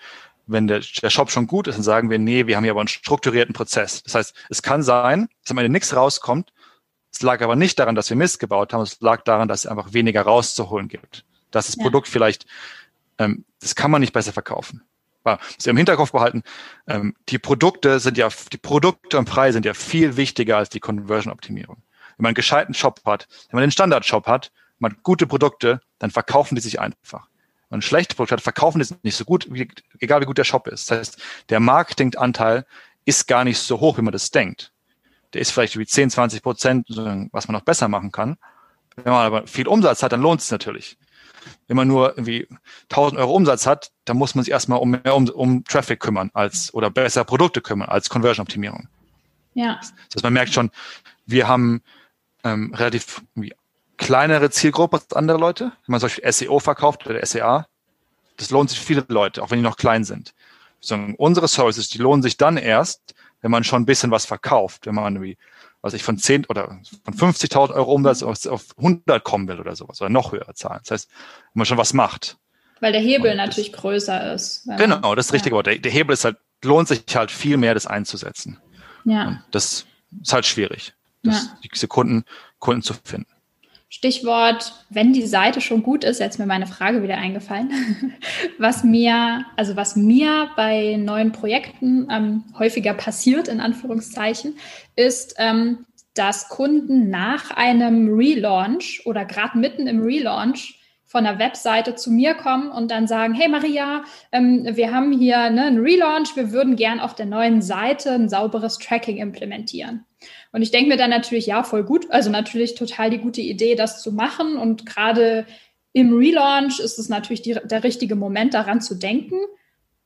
wenn der, der Shop schon gut ist, dann sagen wir, nee, wir haben hier aber einen strukturierten Prozess. Das heißt, es kann sein, dass am Ende nichts rauskommt. Es lag aber nicht daran, dass wir Mist gebaut haben. Es lag daran, dass es einfach weniger rauszuholen gibt. Dass das ja. Produkt vielleicht, ähm, das kann man nicht besser verkaufen. Aber Sie im Hinterkopf behalten, ähm, die Produkte sind ja, die Produkte und Preise sind ja viel wichtiger als die Conversion-Optimierung. Wenn man einen gescheiten Shop hat, wenn man den Standard-Shop hat, man hat gute Produkte, dann verkaufen die sich einfach und schlechte Produkte hat, verkaufen es nicht so gut, wie, egal wie gut der Shop ist. Das heißt, der Marketinganteil ist gar nicht so hoch, wie man das denkt. Der ist vielleicht wie 10, 20 Prozent, was man noch besser machen kann. Wenn man aber viel Umsatz hat, dann lohnt es natürlich. Wenn man nur irgendwie 1000 Euro Umsatz hat, dann muss man sich erstmal um mehr um, um Traffic kümmern als oder besser Produkte kümmern als Conversion-Optimierung. Ja. Das heißt, man merkt schon, wir haben ähm, relativ kleinere Zielgruppe als andere Leute. Wenn man zum Beispiel SEO verkauft oder SEA, das lohnt sich viele Leute, auch wenn die noch klein sind. Sondern unsere Services, die lohnen sich dann erst, wenn man schon ein bisschen was verkauft, wenn man irgendwie, was ich von 10 oder von 50.000 Euro Umsatz auf, auf 100 kommen will oder sowas oder noch höhere Zahlen. Das heißt, wenn man schon was macht. Weil der Hebel natürlich das, größer ist. Genau, das ist richtig. Ja. Der, der Hebel ist halt, lohnt sich halt viel mehr, das einzusetzen. Ja. Und das ist halt schwierig, das, ja. diese Kunden, Kunden zu finden. Stichwort, wenn die Seite schon gut ist, jetzt mir meine Frage wieder eingefallen. Was mir, also was mir bei neuen Projekten ähm, häufiger passiert, in Anführungszeichen, ist, ähm, dass Kunden nach einem Relaunch oder gerade mitten im Relaunch von der Webseite zu mir kommen und dann sagen, hey Maria, ähm, wir haben hier ne, einen Relaunch, wir würden gern auf der neuen Seite ein sauberes Tracking implementieren. Und ich denke mir dann natürlich, ja, voll gut. Also natürlich total die gute Idee, das zu machen. Und gerade im Relaunch ist es natürlich die, der richtige Moment, daran zu denken.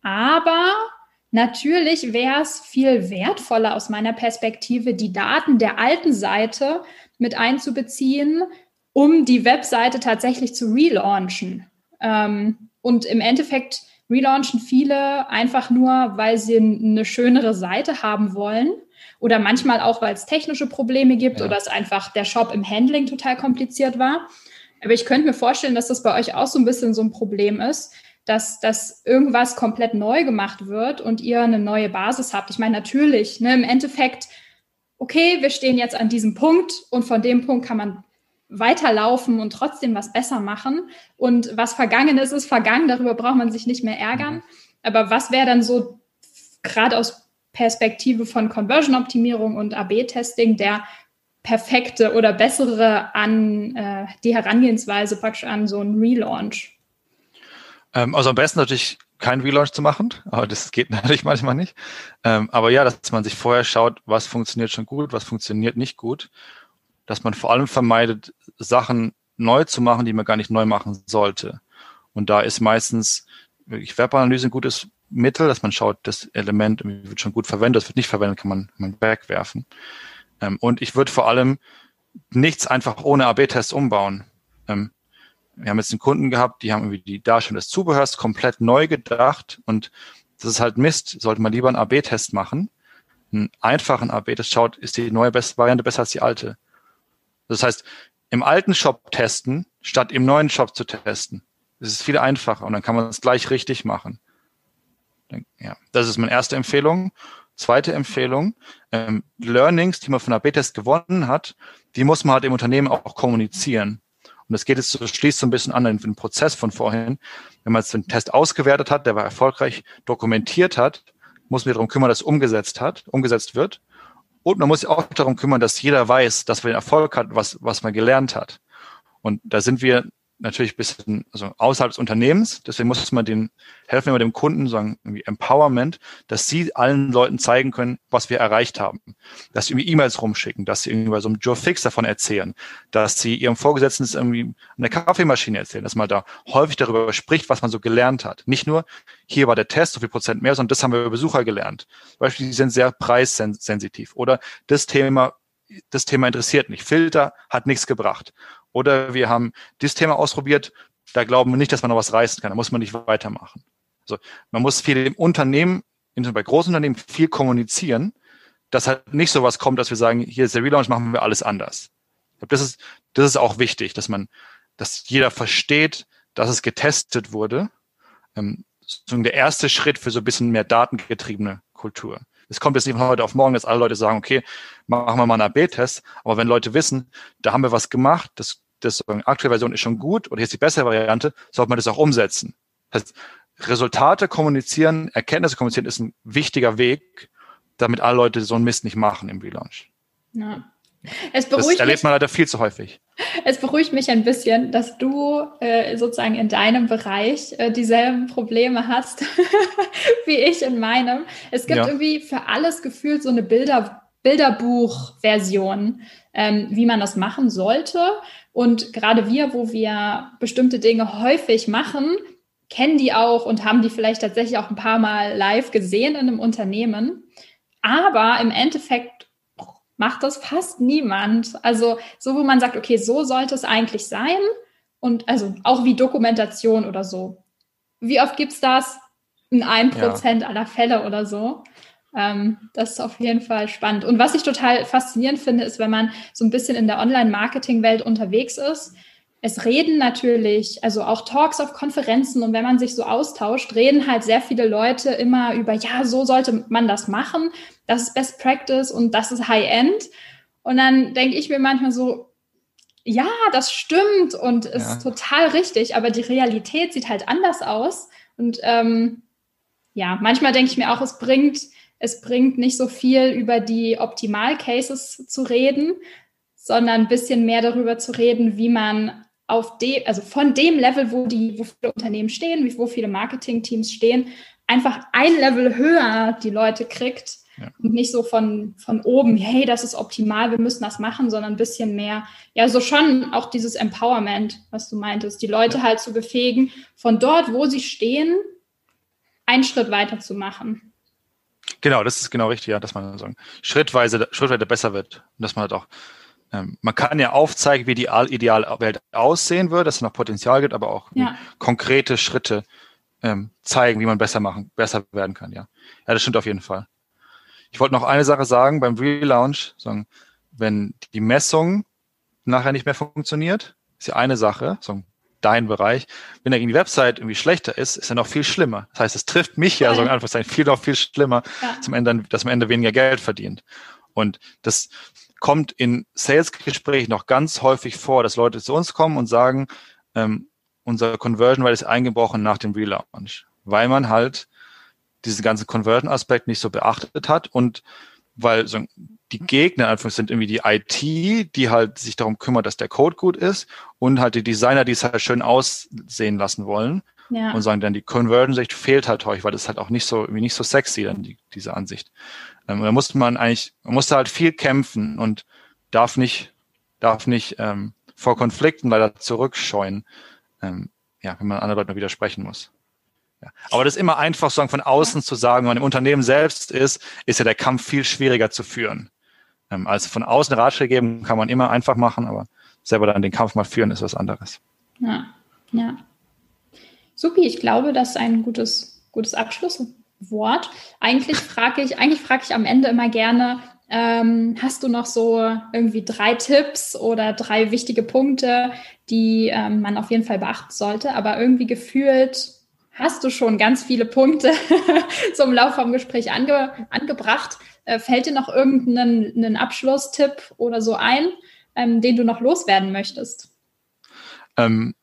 Aber natürlich wäre es viel wertvoller aus meiner Perspektive, die Daten der alten Seite mit einzubeziehen, um die Webseite tatsächlich zu relaunchen. Ähm, und im Endeffekt relaunchen viele einfach nur, weil sie eine schönere Seite haben wollen oder manchmal auch, weil es technische Probleme gibt ja. oder es einfach der Shop im Handling total kompliziert war. Aber ich könnte mir vorstellen, dass das bei euch auch so ein bisschen so ein Problem ist, dass, dass irgendwas komplett neu gemacht wird und ihr eine neue Basis habt. Ich meine, natürlich, ne, im Endeffekt, okay, wir stehen jetzt an diesem Punkt und von dem Punkt kann man weiterlaufen und trotzdem was besser machen. Und was vergangen ist, ist vergangen, darüber braucht man sich nicht mehr ärgern. Mhm. Aber was wäre dann so gerade aus Perspektive von Conversion-Optimierung und AB-Testing der perfekte oder bessere an äh, die Herangehensweise praktisch an so einen Relaunch? Ähm, also am besten natürlich keinen Relaunch zu machen, aber das geht natürlich manchmal nicht. Ähm, aber ja, dass man sich vorher schaut, was funktioniert schon gut, was funktioniert nicht gut, dass man vor allem vermeidet, Sachen neu zu machen, die man gar nicht neu machen sollte. Und da ist meistens wirklich Webanalyse ein gutes Mittel, dass man schaut, das Element wird schon gut verwendet, das wird nicht verwendet, kann man, man wegwerfen. Ähm, und ich würde vor allem nichts einfach ohne AB-Tests umbauen. Ähm, wir haben jetzt einen Kunden gehabt, die haben irgendwie die Darstellung des Zubehörs komplett neu gedacht und das ist halt Mist. Sollte man lieber einen AB-Test machen. Einen einfachen AB-Test schaut, ist die neue Variante besser als die alte. Das heißt, im alten Shop testen, statt im neuen Shop zu testen. Das ist viel einfacher und dann kann man es gleich richtig machen. Ja, das ist meine erste Empfehlung. Zweite Empfehlung, ähm, Learnings, die man von AB-Test gewonnen hat, die muss man halt im Unternehmen auch kommunizieren. Und das geht jetzt so, schließt so ein bisschen an den, Prozess von vorhin. Wenn man jetzt den Test ausgewertet hat, der war erfolgreich dokumentiert hat, muss man darum kümmern, dass umgesetzt hat, umgesetzt wird. Und man muss sich auch darum kümmern, dass jeder weiß, dass man den Erfolg hat, was, was man gelernt hat. Und da sind wir natürlich ein bisschen also außerhalb des Unternehmens. Deswegen muss man den helfen wir dem Kunden, sagen irgendwie Empowerment, dass sie allen Leuten zeigen können, was wir erreicht haben. Dass sie irgendwie E-Mails rumschicken, dass sie irgendwie bei so einem Joe Fix davon erzählen, dass sie ihrem Vorgesetzten irgendwie an der Kaffeemaschine erzählen, dass man da häufig darüber spricht, was man so gelernt hat. Nicht nur, hier war der Test, so viel Prozent mehr, sondern das haben wir über Besucher gelernt. Zum Beispiel, die sind sehr preissensitiv. Oder das Thema das Thema interessiert nicht. Filter hat nichts gebracht. Oder wir haben dieses Thema ausprobiert, da glauben wir nicht, dass man noch was reißen kann, da muss man nicht weitermachen. Also man muss viel im Unternehmen, bei großen Unternehmen viel kommunizieren, dass halt nicht so was kommt, dass wir sagen, hier ist der Relaunch, machen wir alles anders. Das ist, das ist auch wichtig, dass man, dass jeder versteht, dass es getestet wurde, ähm, der erste Schritt für so ein bisschen mehr datengetriebene Kultur. Es kommt jetzt nicht von heute auf morgen, dass alle Leute sagen, okay, machen wir mal einen AB-Test. Aber wenn Leute wissen, da haben wir was gemacht, das, das aktuelle Version ist schon gut oder hier ist die bessere Variante, sollte man das auch umsetzen. Das heißt, Resultate kommunizieren, Erkenntnisse kommunizieren ist ein wichtiger Weg, damit alle Leute so einen Mist nicht machen im Relaunch. Ja. Es beruhigt das erlebt mich, man leider viel zu häufig. Es beruhigt mich ein bisschen, dass du äh, sozusagen in deinem Bereich äh, dieselben Probleme hast wie ich in meinem. Es gibt ja. irgendwie für alles gefühlt so eine Bilder, Bilderbuch-Version, ähm, wie man das machen sollte. Und gerade wir, wo wir bestimmte Dinge häufig machen, kennen die auch und haben die vielleicht tatsächlich auch ein paar Mal live gesehen in einem Unternehmen. Aber im Endeffekt macht das fast niemand. Also so, wo man sagt, okay, so sollte es eigentlich sein. Und also auch wie Dokumentation oder so. Wie oft gibt es das? In einem Prozent ja. aller Fälle oder so. Ähm, das ist auf jeden Fall spannend. Und was ich total faszinierend finde, ist, wenn man so ein bisschen in der Online-Marketing-Welt unterwegs ist, es reden natürlich, also auch Talks auf Konferenzen und wenn man sich so austauscht, reden halt sehr viele Leute immer über, ja, so sollte man das machen, das ist Best Practice und das ist High-End. Und dann denke ich mir manchmal so, ja, das stimmt und ist ja. total richtig, aber die Realität sieht halt anders aus. Und ähm, ja, manchmal denke ich mir auch, es bringt, es bringt nicht so viel über die Optimal-Cases zu reden, sondern ein bisschen mehr darüber zu reden, wie man auf dem, also von dem Level, wo die, wo viele Unternehmen stehen, wo viele Marketing-Teams stehen, einfach ein Level höher die Leute kriegt ja. und nicht so von, von oben, hey, das ist optimal, wir müssen das machen, sondern ein bisschen mehr, ja, so schon auch dieses Empowerment, was du meintest, die Leute ja. halt zu befähigen, von dort, wo sie stehen, einen Schritt weiter zu machen. Genau, das ist genau richtig, ja, dass man sagen, schrittweise, schrittweise besser wird und dass man halt auch ähm, man kann ja aufzeigen, wie die Idealwelt aussehen würde, dass es noch Potenzial gibt, aber auch ja. konkrete Schritte ähm, zeigen, wie man besser machen, besser werden kann, ja. Ja, das stimmt auf jeden Fall. Ich wollte noch eine Sache sagen beim Relaunch, sagen, wenn die Messung nachher nicht mehr funktioniert, ist ja eine Sache, sagen, dein Bereich. Wenn die Website irgendwie schlechter ist, ist er noch viel schlimmer. Das heißt, es trifft mich ja, so einfach sein, viel noch viel schlimmer, ja. zum Ende, dass am Ende weniger Geld verdient. Und das, kommt in Sales-Gesprächen noch ganz häufig vor, dass Leute zu uns kommen und sagen, ähm, unser Conversion Rate ist eingebrochen nach dem Relaunch, weil man halt diesen ganzen Conversion-Aspekt nicht so beachtet hat und weil so die Gegner sind irgendwie die IT, die halt sich darum kümmert, dass der Code gut ist und halt die Designer, die es halt schön aussehen lassen wollen ja. und sagen dann, die Conversion-Sicht fehlt halt häufig, weil das halt auch nicht so, irgendwie nicht so sexy dann, die, diese Ansicht. Ähm, da musste man eigentlich, man musste halt viel kämpfen und darf nicht, darf nicht ähm, vor Konflikten leider zurückscheuen, ähm, ja, wenn man anderen Leuten widersprechen muss. Ja. Aber das ist immer einfach, sagen, von außen zu sagen, wenn man im Unternehmen selbst ist, ist ja der Kampf viel schwieriger zu führen. Ähm, also von außen Ratschläge geben kann man immer einfach machen, aber selber dann den Kampf mal führen ist was anderes. Ja, ja. Supi, ich glaube, das ist ein gutes, gutes Abschluss. Wort. Eigentlich frage ich, eigentlich frage ich am Ende immer gerne, ähm, hast du noch so irgendwie drei Tipps oder drei wichtige Punkte, die ähm, man auf jeden Fall beachten sollte? Aber irgendwie gefühlt hast du schon ganz viele Punkte zum Lauf vom Gespräch ange, angebracht. Äh, fällt dir noch irgendeinen Abschlusstipp oder so ein, ähm, den du noch loswerden möchtest? Ähm,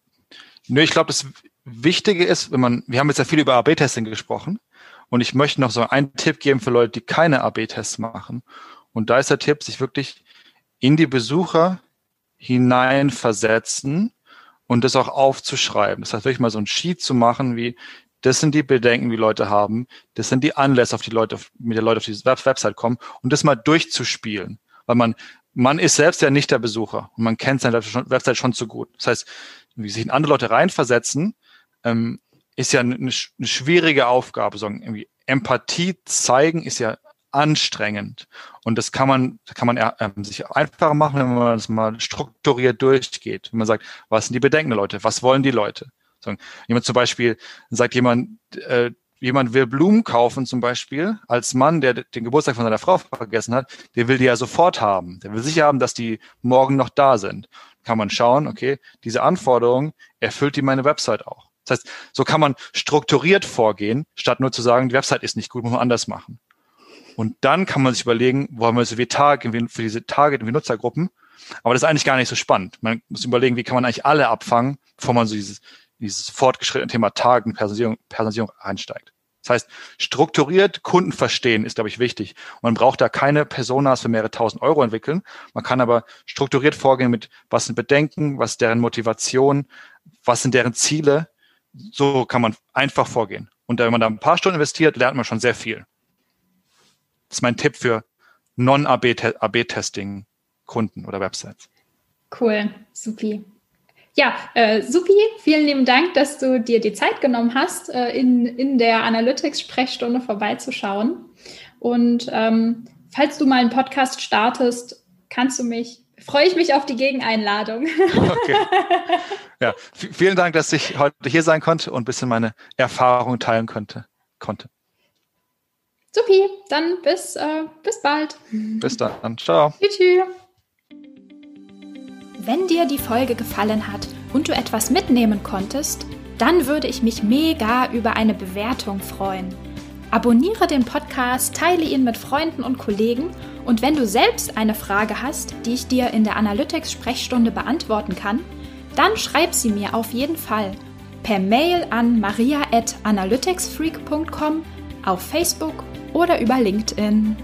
nö, ich glaube, das Wichtige ist, wenn man, wir haben jetzt ja viel über AB-Testing gesprochen. Und ich möchte noch so einen Tipp geben für Leute, die keine AB-Tests machen. Und da ist der Tipp, sich wirklich in die Besucher hineinversetzen und das auch aufzuschreiben. Das heißt, wirklich mal so ein Sheet zu machen, wie das sind die Bedenken, die Leute haben, das sind die Anlässe, auf die Leute, mit der Leute auf die Website kommen und das mal durchzuspielen. Weil man, man ist selbst ja nicht der Besucher und man kennt seine Website schon zu gut. Das heißt, wie sich in andere Leute reinversetzen, ähm, ist ja eine, eine schwierige Aufgabe. So irgendwie Empathie zeigen ist ja anstrengend. Und das kann man, kann man äh, sich einfacher machen, wenn man das mal strukturiert durchgeht. Wenn man sagt, was sind die Bedenken der Leute? Was wollen die Leute? Jemand zum Beispiel, sagt jemand, äh, jemand will Blumen kaufen zum Beispiel, als Mann, der den Geburtstag von seiner Frau vergessen hat, der will die ja sofort haben. Der will sicher haben, dass die morgen noch da sind. Kann man schauen, okay, diese Anforderung erfüllt die meine Website auch. Das heißt, so kann man strukturiert vorgehen, statt nur zu sagen, die Website ist nicht gut, muss man anders machen. Und dann kann man sich überlegen, wo haben wir so wie Target für diese Target- und Benutzergruppen. Aber das ist eigentlich gar nicht so spannend. Man muss überlegen, wie kann man eigentlich alle abfangen, bevor man so dieses, dieses fortgeschrittene Thema Target und Personalisierung, Personalisierung einsteigt. Das heißt, strukturiert Kunden verstehen ist, glaube ich, wichtig. man braucht da keine Personas für mehrere tausend Euro entwickeln. Man kann aber strukturiert vorgehen mit, was sind Bedenken, was ist deren Motivation, was sind deren Ziele. So kann man einfach vorgehen. Und wenn man da ein paar Stunden investiert, lernt man schon sehr viel. Das ist mein Tipp für Non-AB-Testing Kunden oder Websites. Cool, supi. Ja, äh, supi, vielen lieben Dank, dass du dir die Zeit genommen hast, äh, in, in der Analytics-Sprechstunde vorbeizuschauen. Und ähm, falls du mal einen Podcast startest, kannst du mich, freue ich mich auf die Gegeneinladung. Okay. Ja, vielen Dank, dass ich heute hier sein konnte und ein bisschen meine Erfahrungen teilen konnte. konnte. Supi, dann bis, äh, bis bald. Bis dann. Ciao. Tschüss. Wenn dir die Folge gefallen hat und du etwas mitnehmen konntest, dann würde ich mich mega über eine Bewertung freuen. Abonniere den Podcast, teile ihn mit Freunden und Kollegen und wenn du selbst eine Frage hast, die ich dir in der Analytics-Sprechstunde beantworten kann, dann schreib sie mir auf jeden Fall per Mail an maria.analyticsfreak.com, auf Facebook oder über LinkedIn.